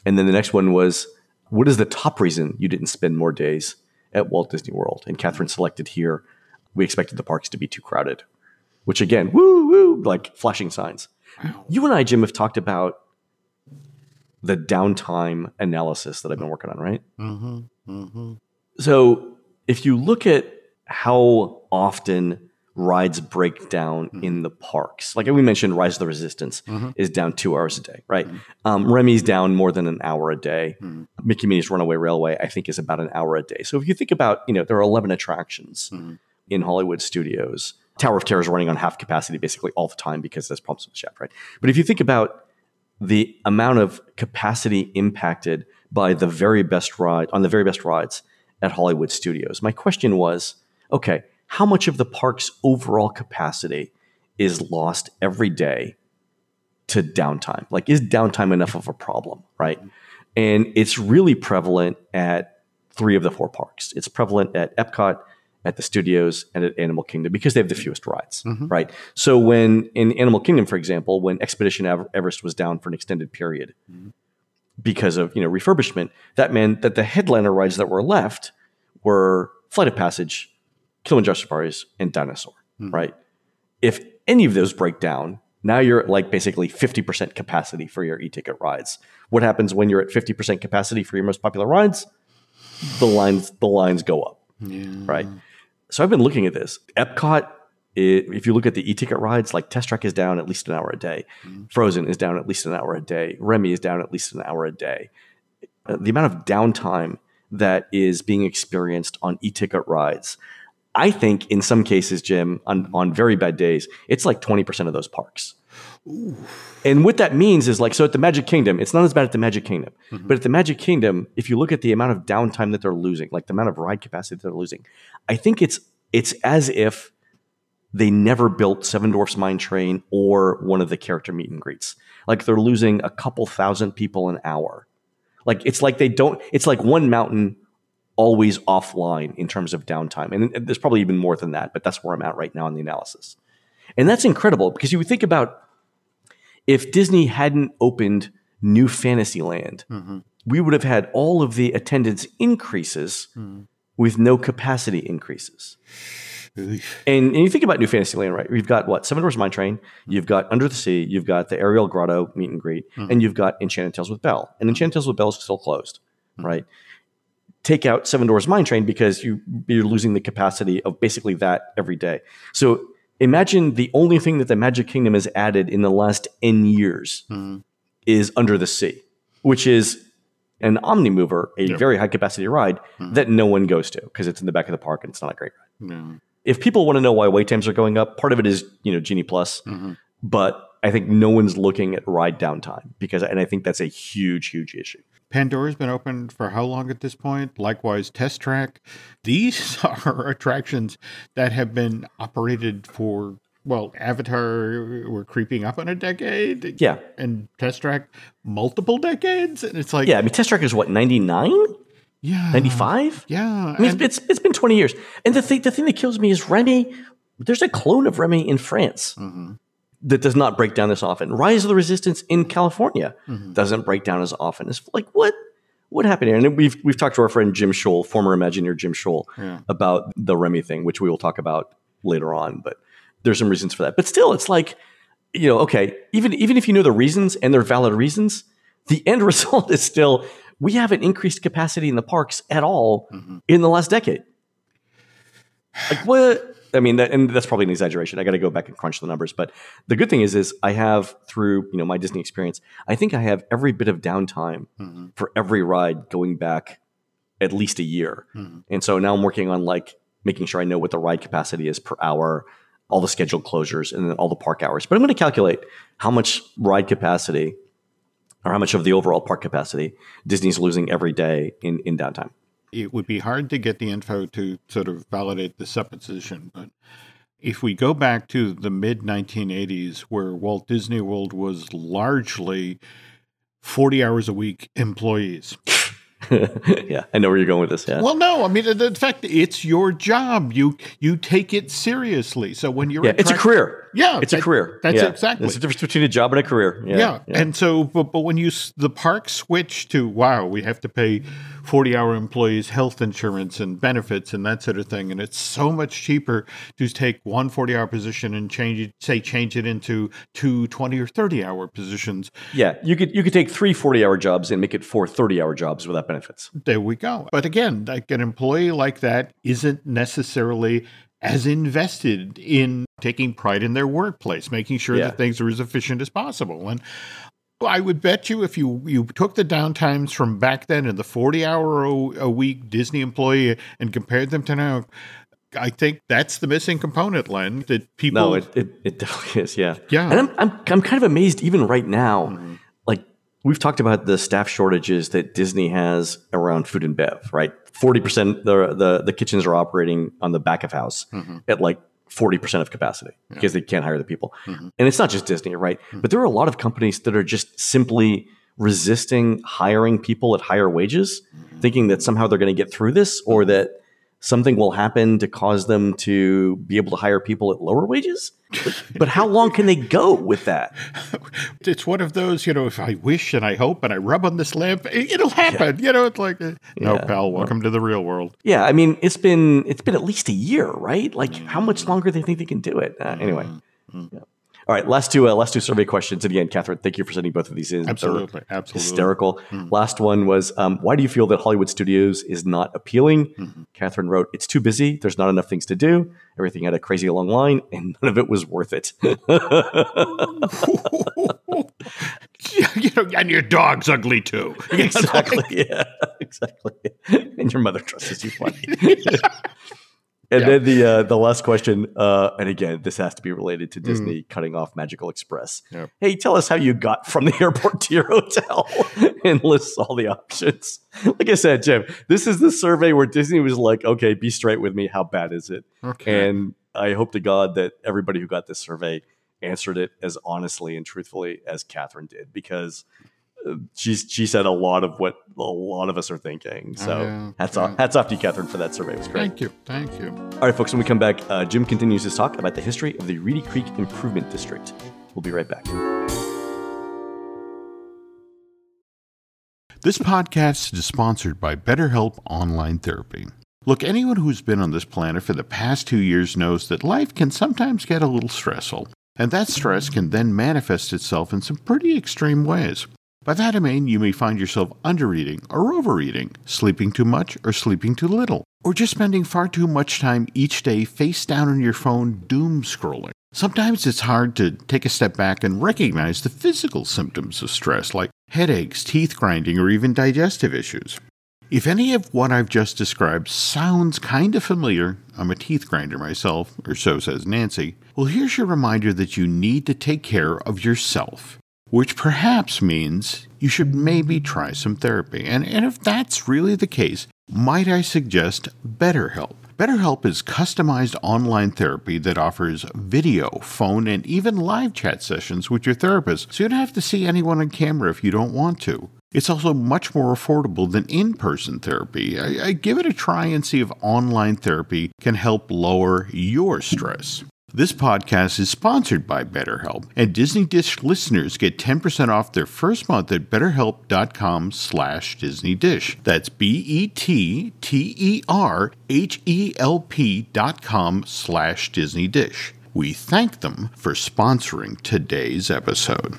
And then the next one was, what is the top reason you didn't spend more days at Walt Disney World? And Catherine selected here, we expected the parks to be too crowded, which again, woo, woo, like flashing signs. You and I, Jim, have talked about the downtime analysis that I've been working on, right? Mm-hmm. Mm-hmm. So if you look at how often rides break down in the parks, like we mentioned, Rise of the Resistance is down two hours a day, right? Um, Remy's down more than an hour a day. Mickey Minnie's Runaway Railway, I think, is about an hour a day. So if you think about, you know, there are 11 attractions in Hollywood studios. Tower of Terror is running on half capacity basically all the time because there's problems with the shaft, right? But if you think about the amount of capacity impacted by the very best ride on the very best rides at Hollywood Studios. My question was, okay, how much of the park's overall capacity is lost every day to downtime? Like is downtime enough of a problem, right? And it's really prevalent at three of the four parks. It's prevalent at Epcot, at the studios, and at Animal Kingdom because they have the fewest rides, mm-hmm. right? So when in Animal Kingdom, for example, when Expedition Everest was down for an extended period mm-hmm. because of you know refurbishment, that meant that the headliner rides that were left were Flight of Passage, Kilimanjaro Safaris, and Dinosaur, mm-hmm. right? If any of those break down, now you're at like basically 50% capacity for your e-ticket rides. What happens when you're at 50% capacity for your most popular rides? The lines the lines go up, Yeah. right? So I've been looking at this. Epcot, it, if you look at the e-ticket rides, like Test Track is down at least an hour a day. Frozen is down at least an hour a day. Remy is down at least an hour a day. Uh, the amount of downtime that is being experienced on e-ticket rides, I think in some cases, Jim, on, on very bad days, it's like 20% of those parks. And what that means is like, so at the Magic Kingdom, it's not as bad at the Magic Kingdom, mm-hmm. but at the Magic Kingdom, if you look at the amount of downtime that they're losing, like the amount of ride capacity that they're losing, I think it's it's as if they never built Seven Dwarfs Mine Train or one of the character meet and greets. Like they're losing a couple thousand people an hour. Like it's like they don't. It's like one mountain always offline in terms of downtime, and, and there's probably even more than that. But that's where I'm at right now in the analysis, and that's incredible because you would think about if Disney hadn't opened New Fantasyland, mm-hmm. we would have had all of the attendance increases mm-hmm. with no capacity increases. And, and you think about New Fantasyland, right? You've got what? Seven Dwarfs Mine Train, mm-hmm. you've got Under the Sea, you've got the Ariel Grotto meet and greet, and you've got Enchanted Tales with Belle. And Enchanted Tales with Belle is still closed, right? Take out Seven Dwarfs Mine Train because you, you're losing the capacity of basically that every day. So imagine the only thing that the Magic Kingdom has added in the last N years mm-hmm. is Under the Sea, which is an omnimover, a very high capacity ride mm-hmm. that no one goes to because it's in the back of the park and it's not a great ride. No. If people want to know why wait times are going up, part of it is you know Genie Plus, mm-hmm. but I think no one's looking at ride downtime because, and I think that's a huge, huge issue. Pandora's been open for how long at this point? Likewise, Test Track. These are attractions that have been operated for, well, Avatar, we're creeping up on a decade. Yeah, And Test Track, multiple decades. And it's like, yeah. I mean, Test Track is what 99, yeah. 95? Yeah. I mean, and- it's, it's it's been twenty years, and the thing the thing that kills me is Remy. There's a clone of Remy in France mm-hmm. That does not break down this often. Rise of the Resistance in California mm-hmm. doesn't break down as often. It's like what what happened here? And we've we've talked to our friend Jim Shull, former Imagineer Jim Shull, Yeah. about the Remy thing, which we will talk about later on. But there's some reasons for that. But still, it's like you know, okay, even even if you know the reasons and they're valid reasons, the end result is still we haven't increased capacity in the parks at all mm-hmm. in the last decade. Like what? I mean, that, and that's probably an exaggeration. I got to go back and crunch the numbers. But the good thing is, is I have through you know my Disney experience, I think I have every bit of downtime mm-hmm. for every ride going back at least a year. Mm-hmm. And so now I'm working on like making sure I know what the ride capacity is per hour, all the scheduled closures, and then all the park hours. But I'm going to calculate how much ride capacity or how much of the overall park capacity Disney's losing every day in, in downtime. It would be hard to get the info to sort of validate the supposition, but if we go back to the mid 1980s, where Walt Disney World was largely 40 hours a week employees. yeah, I know where you're going with this. Yeah. Well, no, I mean, the fact it's your job. You you take it seriously. So when you're yeah, it's a career. Yeah, it's a that- career. that's Yeah. exactly- It's a difference between a job and a career. Yeah. Yeah. And so, but, but when you, the park switch to, wow, we have to pay 40 hour employees health insurance and benefits and that sort of thing. And it's so much cheaper to take one 40 hour position and change it, say, change it into two 20 or 30 hour positions. Yeah, you could you could take three 40 hour jobs and make it four 30 hour jobs without benefits. There we go. But again, like an employee like that isn't necessarily as invested in taking pride in their workplace, making sure Yeah. that things are as efficient as possible. And I would bet you if you, you took the downtimes from back then and the 40 hour a, week Disney employee and compared them to now, I think that's the missing component, Len, that people. No, it, it, it definitely is. Yeah. Yeah. And I'm, I'm, I'm kind of amazed even right now. Mm-hmm. Like we've talked about the staff shortages that Disney has around food and bev, right? 40% the, the, the kitchens are operating on the back of house mm-hmm. at like 40% of capacity because they can't hire the people. Mm-hmm. And it's not just Disney, right? Mm-hmm. But there are a lot of companies that are just simply resisting hiring people at higher wages, thinking that somehow they're going to get through this or that something will happen to cause them to be able to hire people at lower wages. But, how long can they go with that? it's one of those, you know, if I wish and I hope and I rub on this lamp, it- it'll happen. You know, it's like, uh, no, Yeah. pal, welcome to the real world. Yeah, I mean, it's been it's been at least a year, right? Like, how much longer do they think they can do it? Uh, anyway, yeah. All right, last two uh, last two survey questions. And again, Catherine, thank you for sending both of these in. They're Absolutely, absolutely. hysterical. Last one was um, why do you feel that Hollywood Studios is not appealing? Catherine wrote, "It's too busy. There's not enough things to do. Everything had a crazy long line, and none of it was worth it." you know, and your dog's ugly too. exactly. Yeah. Exactly. And your mother trusts you funny. And Yeah. then the uh, the last question, uh, and again, this has to be related to Mm. Disney cutting off Magical Express. Yep. Hey, tell us how you got from the airport to your hotel, and lists all the options. Like I said, Jim, this is the survey where Disney was like, "Okay, be straight with me. How bad is it?" Okay. And I hope to God that everybody who got this survey answered it as honestly and truthfully as Catherine did, because she's she said a lot of what a lot of us are thinking. So Oh, yeah, hats yeah. off, hats off to you, Catherine, for that survey. It was great. Thank you. Thank you. All right, folks. When we come back, uh, Jim continues his talk about the history of the Reedy Creek Improvement District. We'll be right back. This podcast is sponsored by BetterHelp Online Therapy. Look, anyone who's been on this planet for the past two years knows that life can sometimes get a little stressful, and that stress can then manifest itself in some pretty extreme ways. By that I mean you may find yourself undereating or overeating, sleeping too much or sleeping too little, or just spending far too much time each day face down on your phone doom scrolling. Sometimes it's hard to take a step back and recognize the physical symptoms of stress, like headaches, teeth grinding, or even digestive issues. If any of what I've just described sounds kind of familiar, I'm a teeth grinder myself, or so says Nancy, well, here's your reminder that you need to take care of yourself, which perhaps means you should maybe try some therapy. And, and if that's really the case, might I suggest BetterHelp? BetterHelp is customized online therapy that offers video, phone, and even live chat sessions with your therapist, so you don't have to see anyone on camera if you don't want to. It's also much more affordable than in person therapy. I, I give it a try and see if online therapy can help lower your stress. This podcast is sponsored by BetterHelp, and Disney Dish listeners get 10% off their first month at betterhelp.com slash Disney Dish. That's B-E-T-T-E-R-H-E-L-P dot com slash Disney Dish. We thank them for sponsoring today's episode.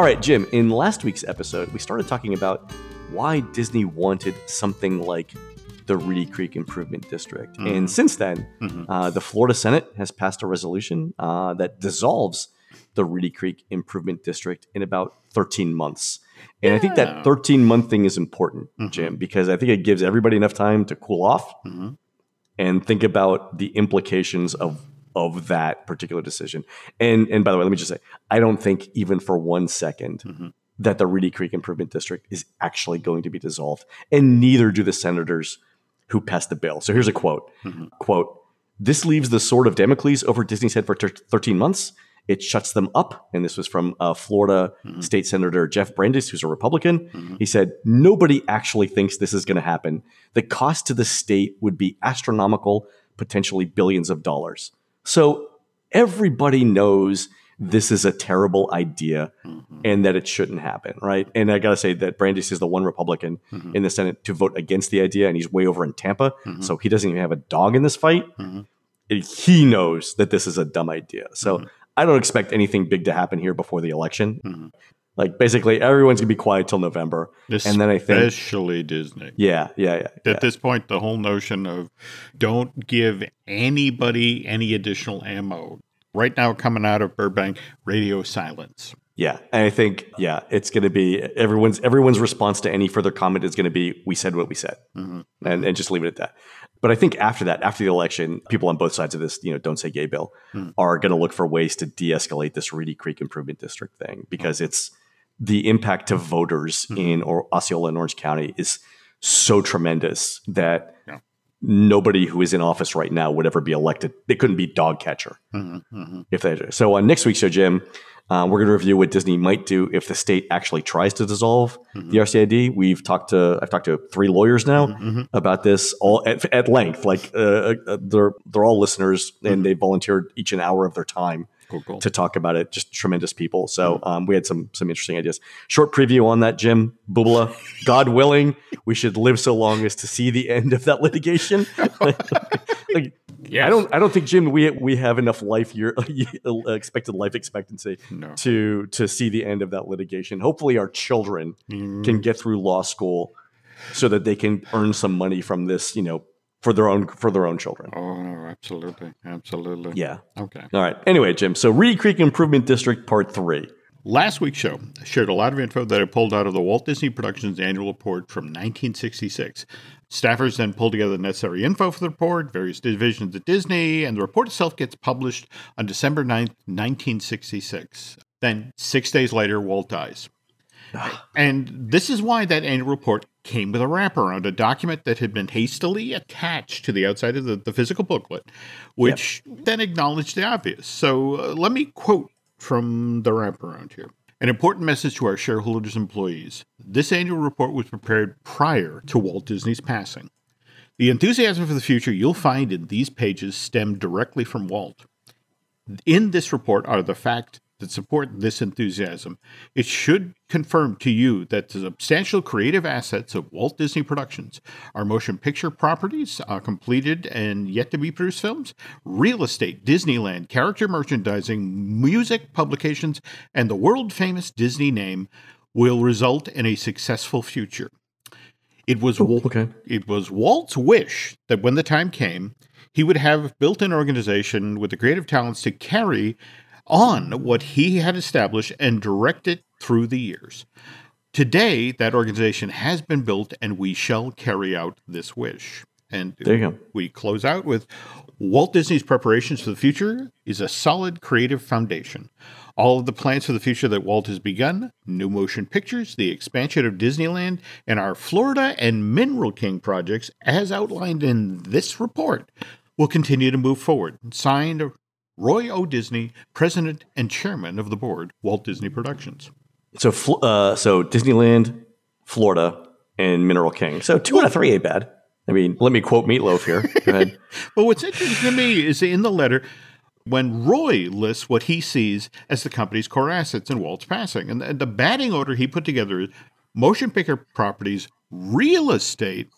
All right, Jim, in last week's episode, we started talking about why Disney wanted something like the Reedy Creek Improvement District. And since then, uh, the Florida Senate has passed a resolution uh, that dissolves the Reedy Creek Improvement District in about 13 months. And I think that 13 month thing is important, Jim, because I think it gives everybody enough time to cool off and think about the implications of of that particular decision. And and by the way, let me just say, I don't think even for one second mm-hmm. that the Reedy Creek Improvement District is actually going to be dissolved, and neither do the senators who passed the bill. So here's a quote: mm-hmm. "Quote: This leaves the sword of Damocles over Disney's head for ter- 13 months." It shuts them up. And this was from uh, Florida mm-hmm. State Senator Jeff Brandes, who's a Republican. He said, Nobody actually thinks this is going to happen. The cost to the state would be astronomical, potentially billions of dollars. So everybody knows this is a terrible idea mm-hmm. and that it shouldn't happen, right? And I got to say that Brandes is the one Republican mm-hmm. in the Senate to vote against the idea, and he's way over in Tampa. Mm-hmm. So he doesn't even have a dog in this fight. And He knows that this is a dumb idea. So I don't expect anything big to happen here before the election. Like basically, everyone's gonna be quiet till November, and then I think, Especially Disney. yeah, yeah, yeah, yeah. At this point, the whole notion of don't give anybody any additional ammo. Right now, coming out of Burbank, radio silence. Yeah, and I think yeah, it's going to be everyone's everyone's response to any further comment is going to be we said what we said, mm-hmm. and and just leave it at that. But I think after that, after the election, people on both sides of this, you know, don't say gay bill, hmm. are going to look for ways to de-escalate this Reedy Creek Improvement District thing because it's the impact to voters in or Osceola and Orange County is so tremendous that Yeah. nobody who is in office right now would ever be elected. They couldn't be dog catcher Mm-hmm, if they. So on next week's show, Jim, uh, we're going to review what Disney might do if the state actually tries to dissolve Mm-hmm. the RCID. We've talked to I've talked to three lawyers now mm-hmm. about this all at, at length. Like uh, uh, they're they're all listeners and they volunteered each an hour of their time Cool, cool. to talk about it. Just tremendous people. So um, we had some some interesting ideas. Short preview on that, Jim Bubala. God willing, we should live so long as to see the end of that litigation. like, Yes. I don't I don't think Jim we we have enough life year expected life expectancy No. to to see the end of that litigation. Hopefully, our children Mm. can get through law school so that they can earn some money from this. You know, for their own for their own children. Oh, no, absolutely. Absolutely. Yeah. Okay. All right. Anyway, Jim. So Reedy Creek Improvement District Part Three. Last week's show shared a lot of info that I pulled out of the Walt Disney Productions annual report from 1966. Staffers then pulled together the necessary info for the report, various divisions at Disney, and the report itself gets published on December 9th, 1966. Then, six days later, Walt dies. And this is why that annual report came with a wraparound, a document that had been hastily attached to the outside of the, the physical booklet, which then acknowledged the obvious. So uh, let me quote from the wraparound here. An important message to our shareholders and employees. This annual report was prepared prior to Walt Disney's passing. The enthusiasm for the future you'll find in these pages stem directly from Walt. In this report are the facts that support this enthusiasm. It should confirm to you that the substantial creative assets of Walt Disney Productions, our motion picture properties, uh, completed and yet to be produced films, real estate, Disneyland, character merchandising, music publications, and the world famous Disney name will result in a successful future. It was Wal- Okay. it was Walt's wish that when the time came, he would have built an organization with the creative talents to carry on what he had established and direct it through the years. Today, that organization has been built, and we shall carry out this wish. And There you go. we close out with Walt Disney's preparations for the future is a solid creative foundation. All of the plans for the future that Walt has begun, new motion pictures, the expansion of Disneyland, and our Florida and Mineral King projects, as outlined in this report, will continue to move forward. Signed, Roy O. Disney, President and Chairman of the Board, Walt Disney Productions. So, uh, so Disneyland, Florida, and Mineral King. So two out of three ain't bad. I mean, let me quote Meatloaf here. Go ahead. But what's interesting to me is in the letter when Roy lists what he sees as the company's core assets in Walt's passing. And the, the batting order he put together is motion picture properties, real estate.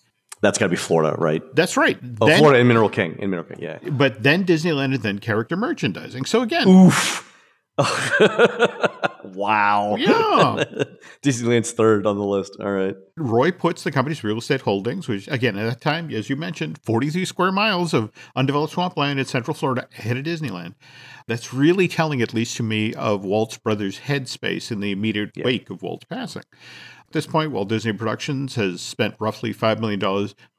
That's got to be Florida, right? That's right. Oh, Then- Florida and Mineral King. In Mineral King, yeah. But then Disneyland and then character merchandising. So again, Oof. wow. yeah. Disneyland's third on the list. All right. Roy puts the company's real estate holdings, which again at that time, as you mentioned, 43 square miles of undeveloped swampland in Central Florida ahead of Disneyland. That's really telling, at least to me, of Walt's brother's headspace in the immediate wake of Walt's passing. At this point, Walt Disney Productions has spent roughly $5 million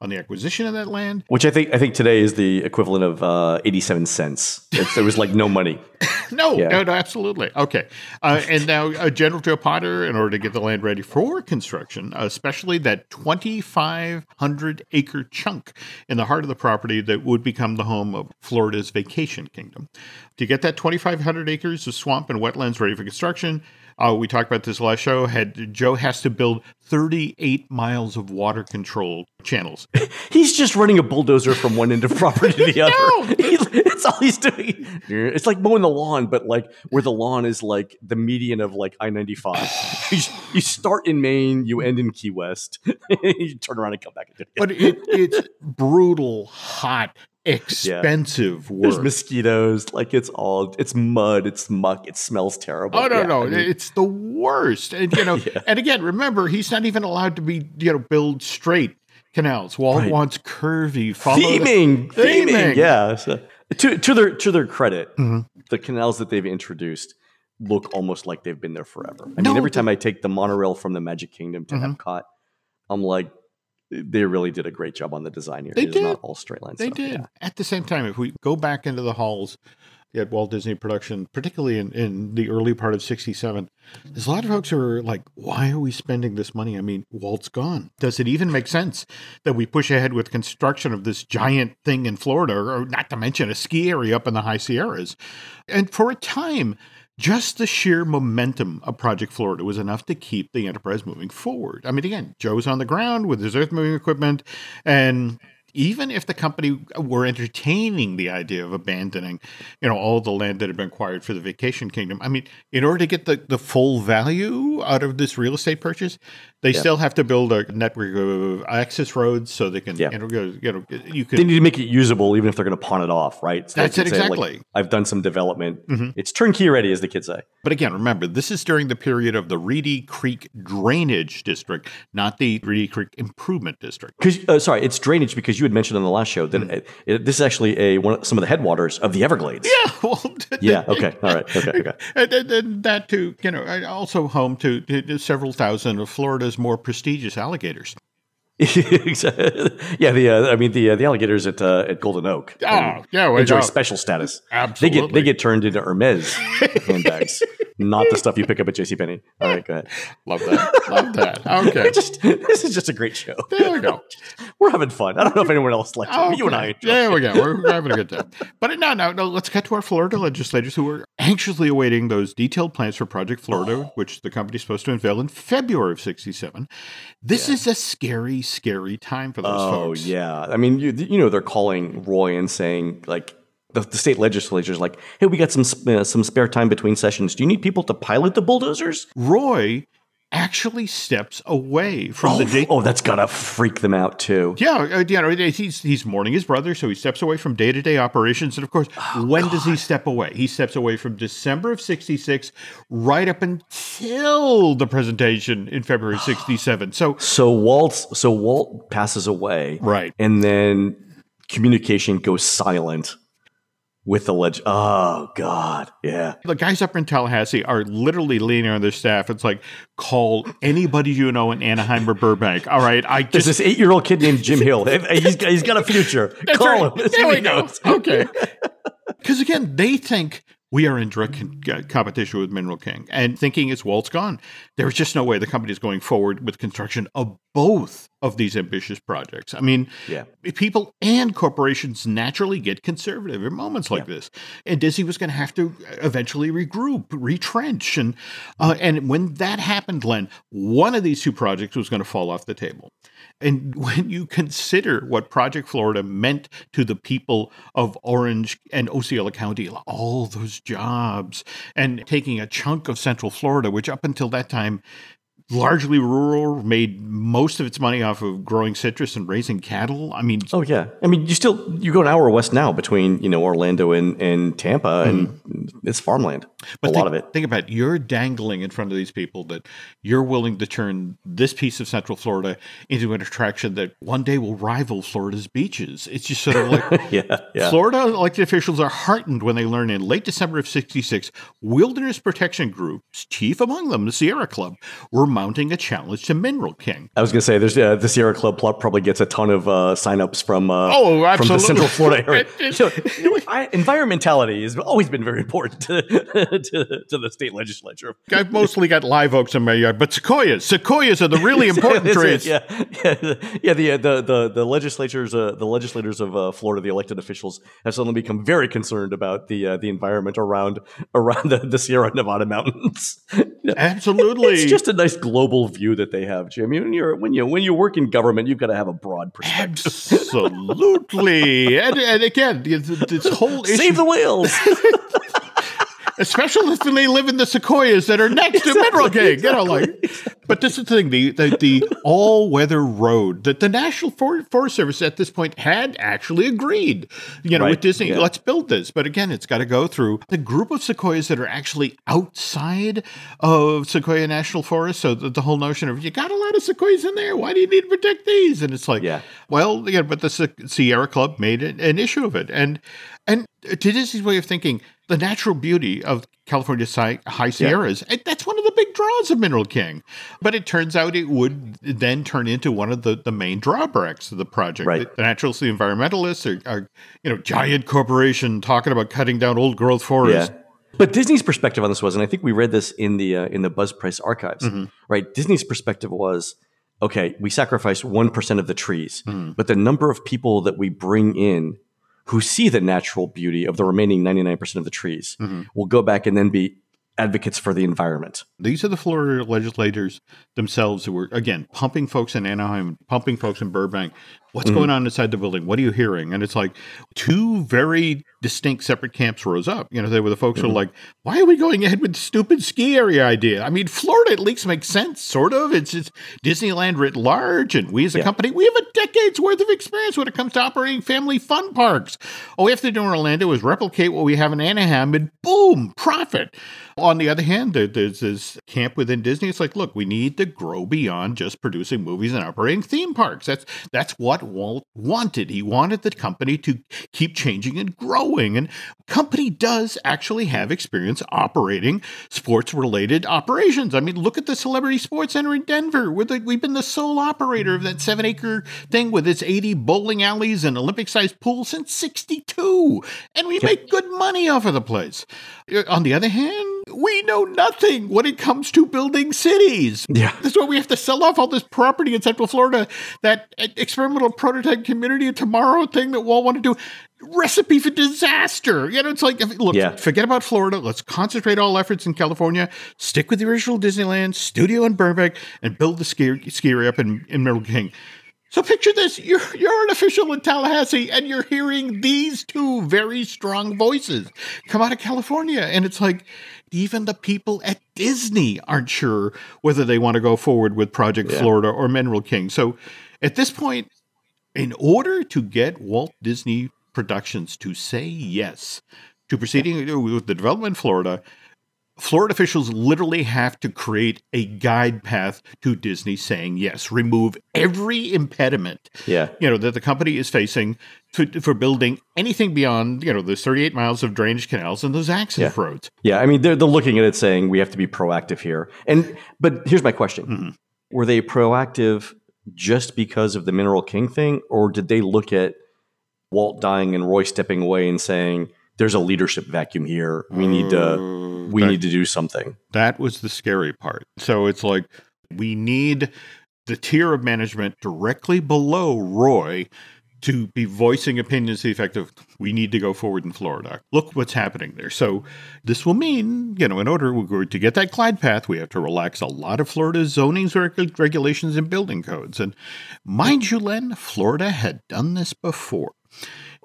on the acquisition of that land. Which I think I think today is the equivalent of uh, eighty-seven cents. If there was like no money. No, Yeah. no, no, absolutely. Okay. Uh, and now uh, General Joe Potter, in order to get the land ready for construction, especially that 2,500 acre chunk in the heart of the property that would become the home of Florida's vacation kingdom. To get that 2,500 acres of swamp and wetlands ready for construction, uh, we talked about this last show. Had Joe has to build 38 miles of water control channels. He's just running a bulldozer from one end of property to the other. It's all he's doing. It's like mowing the lawn, but like where the lawn is like the median of like I ninety five. You start in Maine, you end in Key West. you turn around and come back. again. But it, it's brutal, hot, expensive There's work. mosquitoes. Like it's all it's mud. It's muck. It smells terrible. Oh no, Yeah, no, I mean, it's the worst. And you know, Yeah. and again, remember, he's not even allowed to be, you know, build straight canals. Walt Right. wants curvy, follow the- theming, theming, Theming. Yeah. So, to to their to their credit, Mhm. the canals that they've introduced look almost like they've been there forever. I No, mean, every time I take the monorail from the Magic Kingdom to Mhm. Epcot, I'm like, they really did a great job on the design here. They It did. not all straight lines. They stuff. did. Yeah. At the same time, if we go back into the halls, at Walt Disney Production, particularly in, in the early part of 67, there's a lot of folks who are like, why are we spending this money? I mean, Walt's gone. Does it even make sense that we push ahead with construction of this giant thing in Florida, or not to mention a ski area up in the high Sierras? And for a time, just the sheer momentum of Project Florida was enough to keep the enterprise moving forward. I mean, again, Joe's on the ground with his earth moving equipment, and even if the company were entertaining the idea of abandoning, you know, all the land that had been acquired for the vacation kingdom, I mean, in order to get the, the full value out of this real estate purchase, they yeah. still have to build a network of access roads so they can, yeah. you, know, you know, you can. They need to make it usable, even if they're going to pawn it off, right? So that's it exactly. Say, like, I've done some development. Mm-hmm. It's turnkey ready, as the kids say. But again, remember, this is during the period of the Reedy Creek Drainage District, not the Reedy Creek Improvement District. Because uh, sorry, it's drainage because you had mentioned on the last show that mm-hmm. it, it, this is actually a one some of the headwaters of the Everglades. Yeah. Well, yeah. Okay. All right. Okay. Okay. And, and, and that too, you know, also home to, to several thousand of Florida's more prestigious alligators. yeah, the uh, I mean the uh, the alligators at uh, at Golden Oak. Oh, yeah, enjoy special status. Absolutely, they get they get turned into Hermes handbags, not the stuff you pick up at J.C. Penney. All right, go ahead. Love that. Love that. Okay, just, this is just a great show. There we go. We're having fun. I don't know if anyone else likes okay. it. You and I. There we go. We're, we're having a good time. But no, no, no. Let's get to our Florida legislators who are anxiously awaiting those detailed plans for Project Florida, which the company's supposed to unveil in February of '67. This yeah. is a scary scary time for those oh, folks. Oh yeah, I mean, you you know, they're calling Roy and saying like the, the state legislature is like, hey, we got some uh, some spare time between sessions. Do you need people to pilot the bulldozers? Roy actually steps away from oh, the day. Oh, that's gotta freak them out too. Yeah, uh, you know, he's he's mourning his brother, so he steps away from day to day operations. And of course, oh, when God. does he step away? He steps away from December of '66 right up until the presentation in February '67. So, so Walt, so Walt passes away, right, and then communication goes silent with the leg. Oh God, yeah. The guys up in Tallahassee are literally leaning on their staff. It's like call anybody you know in Anaheim or Burbank. All right, I just There's this eight year old kid named Jim Hill. he's got, he's got a future. call right. him. There we go. Okay. Because again, they think we are in direct con- uh, competition with Mineral King and thinking it's Walt's gone. There's just no way the company is going forward with construction of both of these ambitious projects. I mean, yeah. people and corporations naturally get conservative in moments like yeah. this. And Disney was going to have to eventually regroup, retrench. And, uh, and when that happened, Len, one of these two projects was going to fall off the table. And when you consider what Project Florida meant to the people of Orange and Osceola County, all those jobs, and taking a chunk of Central Florida, which up until that time largely rural, made most of its money off of growing citrus and raising cattle. I mean, oh yeah, I mean, you still you go an hour west now between you know Orlando and, and Tampa, and mm-hmm. it's farmland. But a think, lot of it. Think about it. you're dangling in front of these people that you're willing to turn this piece of Central Florida into an attraction that one day will rival Florida's beaches. It's just sort of like yeah, yeah. Florida elected officials are heartened when they learn in late December of '66, wilderness protection groups, chief among them the Sierra Club, were mounting a challenge to Mineral King. I was going to say, there's uh, the Sierra Club probably gets a ton of uh, signups from uh, oh, from the Central Florida area. so, you know, I, environmentality has always been very important to, to, to, the state legislature. I've mostly got live oaks in my yard, but sequoias, sequoias are the really important trees. Yeah, yeah, yeah. The uh, the the, the legislatures, uh, the legislators of uh, Florida, the elected officials, have suddenly become very concerned about the the environment around around the, the Sierra Nevada mountains. Absolutely, it's just a nice global view that they have, Jim. When you're when you when you work in government, you've got to have a broad perspective. Absolutely, and, and again, this whole issue, save the whales. especially if they live in the sequoias that are next exactly, to Mineral King. Exactly. You know, like. But this is the thing: the the, the all weather road that the National Forest Service at this point had actually agreed, you know, right. with Disney, yeah. let's build this. But again, it's got to go through the group of sequoias that are actually outside of Sequoia National Forest. So the, the whole notion of you got a lot of sequoias in there, why do you need to protect these? And it's like, yeah, well, yeah, but the Sierra Club made an, an issue of it, and and to Disney's way of thinking, the natural beauty of California's high, Sierras, yeah. that's one big draws of Mineral King. But it turns out it would then turn into one of the, the main drawbacks of the project. Right. The, the naturalists, the environmentalists are, are, you know, giant corporation talking about cutting down old growth forests. Yeah. But Disney's perspective on this was, and I think we read this in the uh, in the Buzz Price archives, Mm-hmm. right? Disney's perspective was, okay, we sacrifice one percent of the trees, Mm-hmm. but the number of people that we bring in who see the natural beauty of the remaining ninety nine percent of the trees Mm-hmm. will go back and then be advocates for the environment. These are the Florida legislators themselves who were, again, pumping folks in Anaheim, pumping folks in Burbank. What's mm-hmm. going on inside the building? What are you hearing? And it's like two very distinct separate camps rose up. You know, they were the folks who were mm-hmm. like, why are we going ahead with the stupid ski area idea? I mean, Florida at least makes sense, sort of. It's, it's Disneyland writ large. And we as a Yeah. company, we have a decade's worth of experience when it comes to operating family fun parks. All we have to do in Orlando is replicate what we have in Anaheim and boom, profit. On the other hand, there's this camp within Disney. It's like, look, we need to grow beyond just producing movies and operating theme parks. That's that's what Walt wanted. He wanted the company to keep changing and growing. And company does actually have experience operating sports related operations. I mean, look at the Celebrity Sports Center in Denver. We're the, we've been the sole operator of that seven acre thing with its 80 bowling alleys and Olympic sized pool since 62. And we make good money off of the place. Uh, On the other hand, we know nothing when it comes to building cities. Yeah. That's why we have to sell off all this property in Central Florida, that experimental prototype community of tomorrow thing that Walt want to do. Recipe for disaster. You know, it's like, look, Yeah. forget about Florida. Let's concentrate all efforts in California. Stick with the original Disneyland studio in Burbank and build the ski, ski area up in, in Mineral King. So picture this: you're you're an official in Tallahassee, and you're hearing these two very strong voices come out of California, and it's like even the people at Disney aren't sure whether they want to go forward with Project Yeah. Florida or Mineral King. So at this point, in order to get Walt Disney Productions to say yes to proceeding with the development in Florida, Florida officials literally have to create a guide path to Disney saying yes, remove every impediment Yeah. you know that the company is facing to, for building anything beyond you know those 38 miles of drainage canals and those access Yeah. roads. Yeah, I mean they're they're looking at it saying we have to be proactive here. And but here's my question: Mhm. Were they proactive just because of the Mineral King thing, or did they look at Walt dying and Roy stepping away and saying, "There's a leadership vacuum here. We need to Uh, we that- need to do something." That was the scary part. So it's like we need the tier of management directly below Roy to be voicing opinions to the effect of we need to go forward in Florida. Look what's happening there. So this will mean, you know, in order to get that glide path, we have to relax a lot of Florida's zoning reg- regulations and building codes. And mind you, Len, Florida had done this before.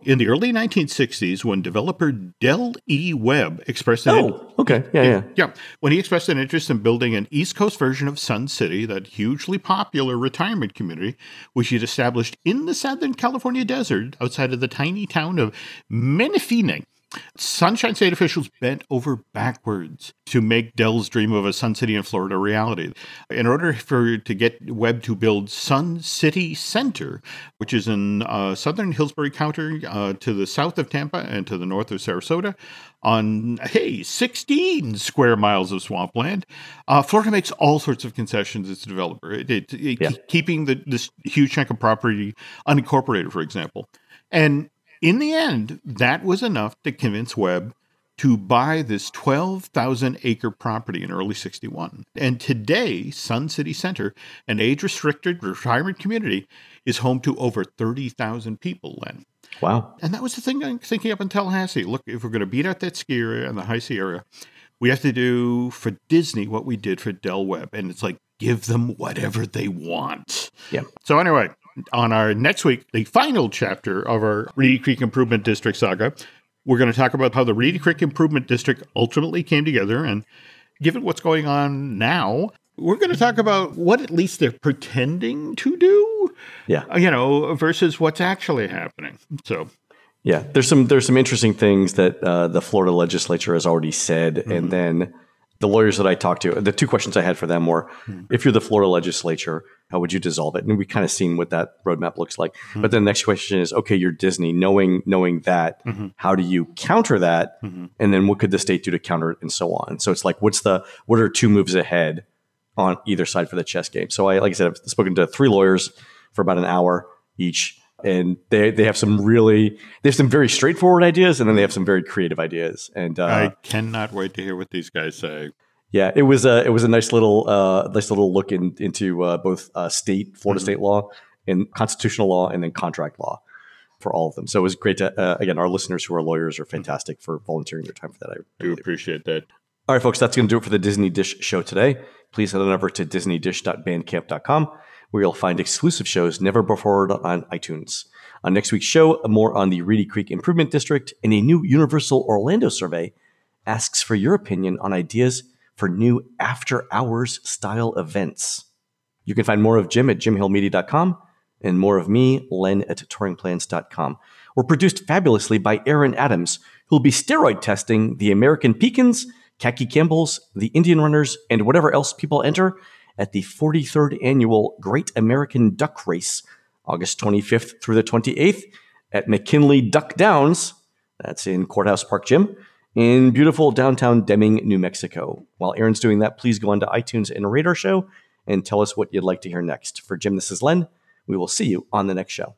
In the early 1960s, when developer Del E. Webb expressed an Oh, okay, yeah, yeah, yeah, when he expressed an interest in building an East Coast version of Sun City, that hugely popular retirement community, which he'd established in the Southern California desert outside of the tiny town of Menifee. Sunshine State officials bent over backwards to make Del's dream of a Sun City in Florida a reality. In order for to get Webb to build Sun City Center, which is in uh, southern Hillsborough County uh, to the south of Tampa and to the north of Sarasota, on hey 16 square miles of swampland, uh, Florida makes all sorts of concessions as a developer. It, it- it- Yeah. keeping the, this huge chunk of property unincorporated, for example, and in the end, that was enough to convince Webb to buy this 12,000 acre property in early 61. And today, Sun City Center, an age restricted retirement community, is home to over 30,000 people, Len. wow, And that was the thing I'm thinking up in Tallahassee. Look, if we're going to beat out that ski area and the high Sierra, we have to do for Disney what we did for Del Webb. And it's like, give them whatever they want. yeah, So anyway, on our next week, the final chapter of our Reedy Creek Improvement District saga, we're going to talk about how the Reedy Creek Improvement District ultimately came together, and given what's going on now, we're going to talk about what at least they're pretending to do, yeah. you know, versus what's actually happening. So Yeah, there's some there's some interesting things that uh, the Florida legislature has already said, and then the lawyers that I talked to, the two questions I had for them were Hmm. if you're the Florida legislature, how would you dissolve it? And we kind of seen what that roadmap looks like. Hmm. But then the next question is, okay, you're Disney, knowing knowing that, Mm-hmm. how do you counter that? And then what could the state do to counter it and so on? So it's like, what's the what are two moves ahead on either side for the chess game? So I like I said, I've spoken to three lawyers for about an hour each. And they, they have some really they have some very straightforward ideas, and then they have some very creative ideas. And uh, I cannot wait to hear what these guys say. yeah, it was a it was a nice little uh, nice little look in, into uh, both uh, state Florida Mm-hmm. state law and constitutional law, and then contract law for all of them. So it was great to uh, again our listeners who are lawyers are fantastic for volunteering their time for that. I Do really appreciate that. all right, folks, that's going to do it for the Disney Dish show today. Please head on over to disneydish.bandcamp.com where you'll find exclusive shows never before on iTunes. On next week's show, more on the Reedy Creek Improvement District and a new Universal Orlando survey asks for your opinion on ideas for new after hours style events. You can find more of Jim at jimhillmedia.com and more of me, Len, at touringplans.com. We're produced fabulously by Aaron Adams, who'll be steroid testing the American Pekins, Khaki Campbells, the Indian Runners, and whatever else people enter at the 43rd annual Great American Duck Race, August 25th through the 28th at McKinley Duck Downs. That's in Courthouse Park Gym in beautiful downtown Deming, New Mexico. While Aaron's doing that, please go onto iTunes and rate our show and tell us what you'd like to hear next. For Jim, this is Len. We will see you on the next show.